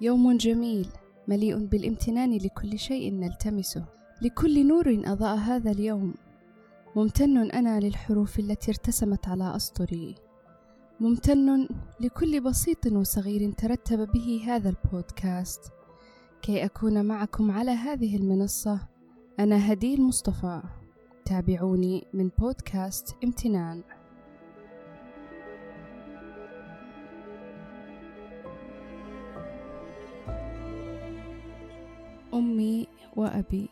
يوم جميل مليء بالامتنان لكل شيء نلتمسه. لكل نور أضاء هذا اليوم. ممتن أنا للحروف التي ارتسمت على أسطري. ممتن لكل بسيط وصغير ترتب به هذا البودكاست. كي أكون معكم على هذه المنصة أنا هديل مصطفى تابعوني من بودكاست امتنان. أمي وأبي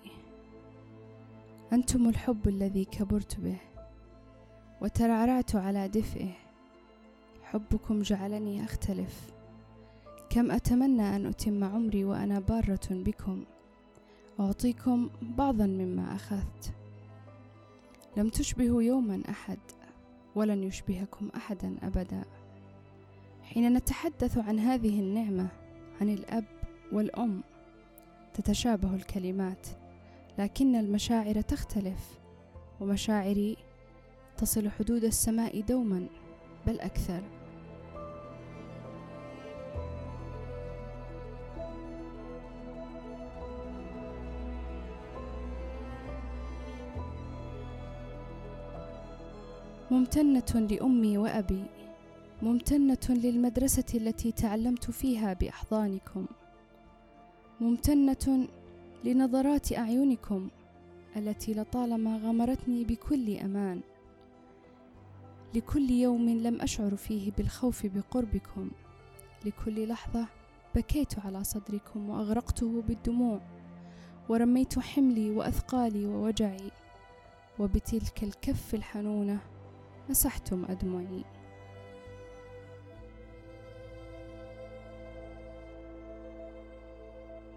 أنتم الحب الذي كبرت به وترعرعت على دفئه. حبكم جعلني أختلف. كم أتمنى أن أتم عمري وأنا بارة بكم. أعطيكم بعضا مما أخذت. لم تشبهوا يوما أحد ولن يشبهكم احدا أبدا. حين نتحدث عن هذه النعمة عن الأب والأم تتشابه الكلمات لكن المشاعر تختلف ومشاعري تصل حدود السماء دوما بل أكثر. ممتنة لأمي وأبي ممتنة للمدرسة التي تعلمت فيها بأحضانكم ممتنة لنظرات أعينكم التي لطالما غمرتني بكل أمان. لكل يوم لم أشعر فيه بالخوف بقربكم. لكل لحظة بكيت على صدركم وأغرقته بالدموع ورميت حملي وأثقالي ووجعي وبتلك الكف الحنونة مسحتم ادمعي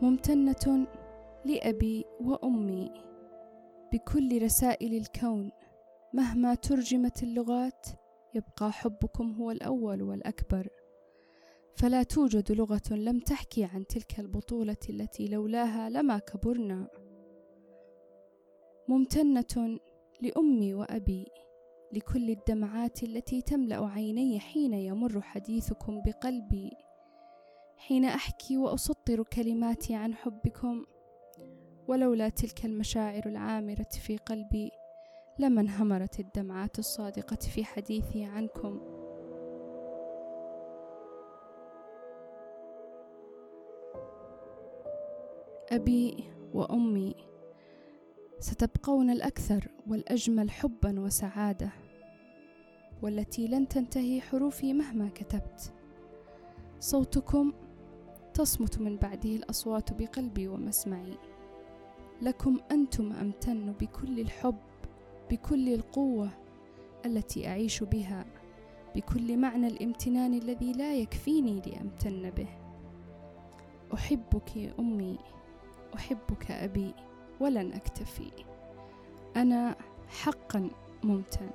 ممتنة لأبي وأمي بكل رسائل الكون. مهما ترجمت اللغات يبقى حبكم هو الأول والأكبر. فلا توجد لغة لم تحكي عن تلك البطولة التي لولاها لما كبرنا. ممتنة لأمي وأبي. لكل الدمعات التي تملأ عيني حين يمر حديثكم بقلبي. حين أحكي وأسطر كلماتي عن حبكم ولولا تلك المشاعر العامرة في قلبي لما انهمرت الدمعات الصادقة في حديثي عنكم. أبي وأمي ستبقون الأكثر والأجمل حبا وسعادة. والتي لن تنتهي حروفي مهما كتبت. صوتكم تصمت من بعده الأصوات بقلبي ومسمعي. لكم أنتم أمتن بكل الحب بكل القوة التي أعيش بها بكل معنى الامتنان الذي لا يكفيني لأمتن به. أحبك أمي أحبك أبي ولن أكتفي. أنا حقا ممتن.